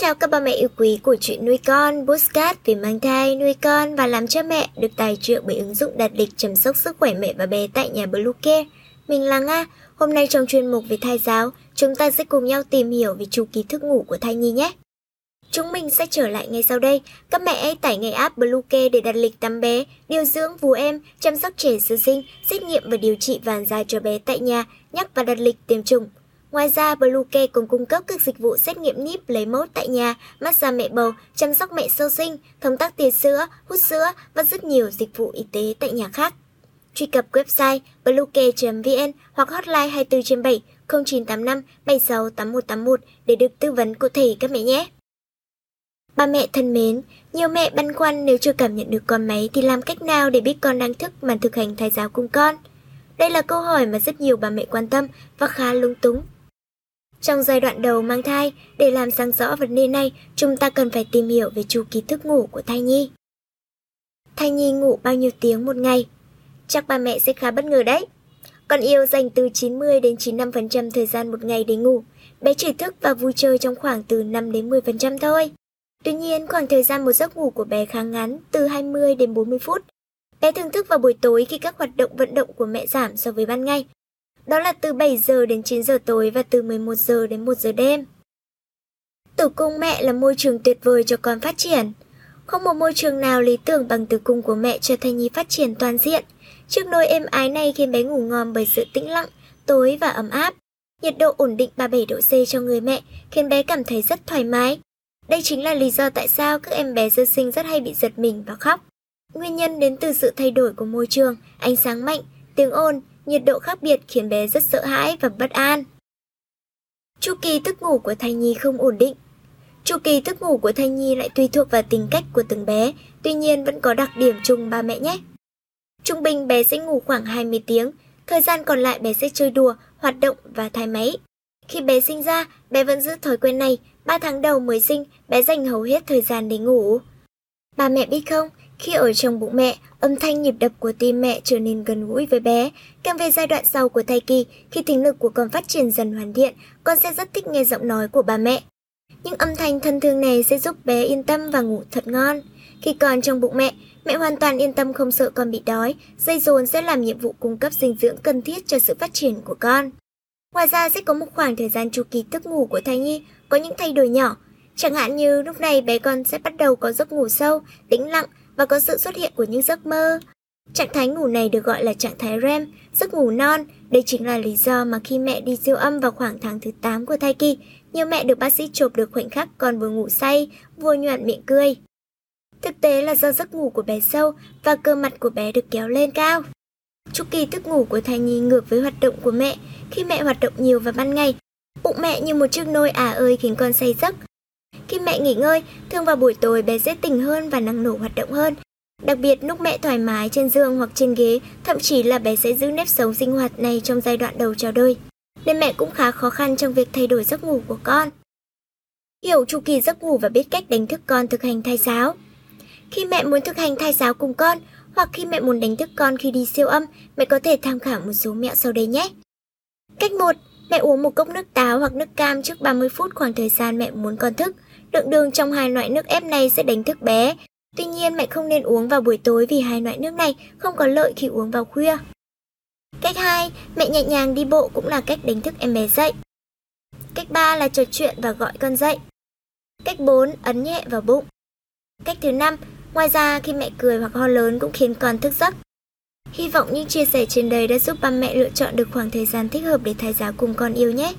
chào các bà mẹ yêu quý của chuyện nuôi con, postcard về mang thai, nuôi con và làm cha mẹ được tài trợ bởi ứng dụng đặt lịch chăm sóc sức khỏe mẹ và bé tại nhà Bluecare. Mình là Nga, hôm nay trong chuyên mục về thai giáo, chúng ta sẽ cùng nhau tìm hiểu về chu kỳ thức ngủ của thai nhi nhé. Chúng mình sẽ trở lại ngay sau đây. Các mẹ hãy tải ngay app Bluecare để đặt lịch tắm bé, điều dưỡng vú em, chăm sóc trẻ sơ sinh, xét nghiệm và điều trị vàng da cho bé tại nhà, nhắc và đặt lịch tiêm chủng. Ngoài ra, Bluecare còn cung cấp các dịch vụ xét nghiệm níp lấy mẫu tại nhà, massage mẹ bầu, chăm sóc mẹ sơ sinh, thông tắc tiền sữa, hút sữa và rất nhiều dịch vụ y tế tại nhà khác. Truy cập website bluecare.vn hoặc hotline 24 trên 7 0985 76 8181 để được tư vấn cụ thể các mẹ nhé. Ba mẹ thân mến, nhiều mẹ băn khoăn nếu chưa cảm nhận được con máy thì làm cách nào để biết con đang thức mà thực hành thai giáo cùng con? Đây là câu hỏi mà rất nhiều bà mẹ quan tâm và khá lung túng. Trong giai đoạn đầu mang thai, để làm sáng rõ vấn đề này, chúng ta cần phải tìm hiểu về chu kỳ thức ngủ của thai nhi. Thai nhi ngủ bao nhiêu tiếng một ngày? Chắc ba mẹ sẽ khá bất ngờ đấy. Con yêu dành từ 90 đến 95% thời gian một ngày để ngủ. Bé chỉ thức và vui chơi trong khoảng từ 5 đến 10% thôi. Tuy nhiên, khoảng thời gian một giấc ngủ của bé khá ngắn, từ 20 đến 40 phút. Bé thường thức vào buổi tối khi các hoạt động vận động của mẹ giảm so với ban ngày. Đó là từ 7 giờ đến 9 giờ tối và từ 11 giờ đến 1 giờ đêm. Tử cung mẹ là môi trường tuyệt vời cho con phát triển. Không một môi trường nào lý tưởng bằng tử cung của mẹ cho thai nhi phát triển toàn diện. Chiếc nôi êm ái này khiến bé ngủ ngon bởi sự tĩnh lặng, tối và ấm áp. Nhiệt độ ổn định 37 độ C cho người mẹ khiến bé cảm thấy rất thoải mái. Đây chính là lý do tại sao các em bé sơ sinh rất hay bị giật mình và khóc. Nguyên nhân đến từ sự thay đổi của môi trường, ánh sáng mạnh, tiếng ồn, nhiệt độ khác biệt khiến bé rất sợ hãi và bất an. Chu kỳ thức ngủ của thai nhi không ổn định. Chu kỳ thức ngủ của thai nhi lại tùy thuộc vào tính cách của từng bé, tuy nhiên vẫn có đặc điểm chung ba mẹ nhé. Trung bình bé sẽ ngủ khoảng 20 tiếng, thời gian còn lại bé sẽ chơi đùa, hoạt động và thai máy. Khi bé sinh ra, bé vẫn giữ thói quen này, 3 tháng đầu mới sinh, bé dành hầu hết thời gian để ngủ. Bà mẹ biết không, khi ở trong bụng mẹ, âm thanh nhịp đập của tim mẹ trở nên gần gũi với bé. Càng về giai đoạn sau của thai kỳ, khi tính lực của con phát triển dần hoàn thiện, con sẽ rất thích nghe giọng nói của bà mẹ. Những âm thanh thân thương này sẽ giúp bé yên tâm và ngủ thật ngon. Khi còn trong bụng mẹ, mẹ hoàn toàn yên tâm không sợ con bị đói, dây dồn sẽ làm nhiệm vụ cung cấp dinh dưỡng cần thiết cho sự phát triển của con. Ngoài ra sẽ có một khoảng thời gian chu kỳ thức ngủ của thai nhi có những thay đổi nhỏ, chẳng hạn như lúc này bé con sẽ bắt đầu có giấc ngủ sâu, tĩnh lặng và có sự xuất hiện của những giấc mơ. Trạng thái ngủ này được gọi là trạng thái REM, giấc ngủ non. Đây chính là lý do mà khi mẹ đi siêu âm vào khoảng tháng thứ 8 của thai kỳ, nhiều mẹ được bác sĩ chụp được khoảnh khắc con vừa ngủ say, vừa nhoạn miệng cười. Thực tế là do giấc ngủ của bé sâu và cơ mặt của bé được kéo lên cao. Chu kỳ thức ngủ của thai nhi ngược với hoạt động của mẹ. Khi mẹ hoạt động nhiều vào ban ngày, bụng mẹ như một chiếc nôi à ơi khiến con say giấc. Khi mẹ nghỉ ngơi, thường vào buổi tối bé sẽ tỉnh hơn và năng nổ hoạt động hơn. Đặc biệt lúc mẹ thoải mái trên giường hoặc trên ghế, thậm chí là bé sẽ giữ nếp sống sinh hoạt này trong giai đoạn đầu chào đời. Nên mẹ cũng khá khó khăn trong việc thay đổi giấc ngủ của con. Hiểu chu kỳ giấc ngủ và biết cách đánh thức con thực hành thai giáo. Khi mẹ muốn thực hành thai giáo cùng con, hoặc khi mẹ muốn đánh thức con khi đi siêu âm, mẹ có thể tham khảo một số mẹo sau đây nhé. Cách 1. Mẹ uống một cốc nước táo hoặc nước cam trước 30 phút khoảng thời gian mẹ muốn con thức. Lượng đường trong hai loại nước ép này sẽ đánh thức bé. Tuy nhiên mẹ không nên uống vào buổi tối vì hai loại nước này không có lợi khi uống vào khuya. Cách 2, mẹ nhẹ nhàng đi bộ cũng là cách đánh thức em bé dậy. Cách 3 là trò chuyện và gọi con dậy. Cách 4, ấn nhẹ vào bụng. Cách thứ 5, ngoài ra khi mẹ cười hoặc ho lớn cũng khiến con thức giấc. Hy vọng những chia sẻ trên đây đã giúp ba mẹ lựa chọn được khoảng thời gian thích hợp để thai giáo cùng con yêu nhé.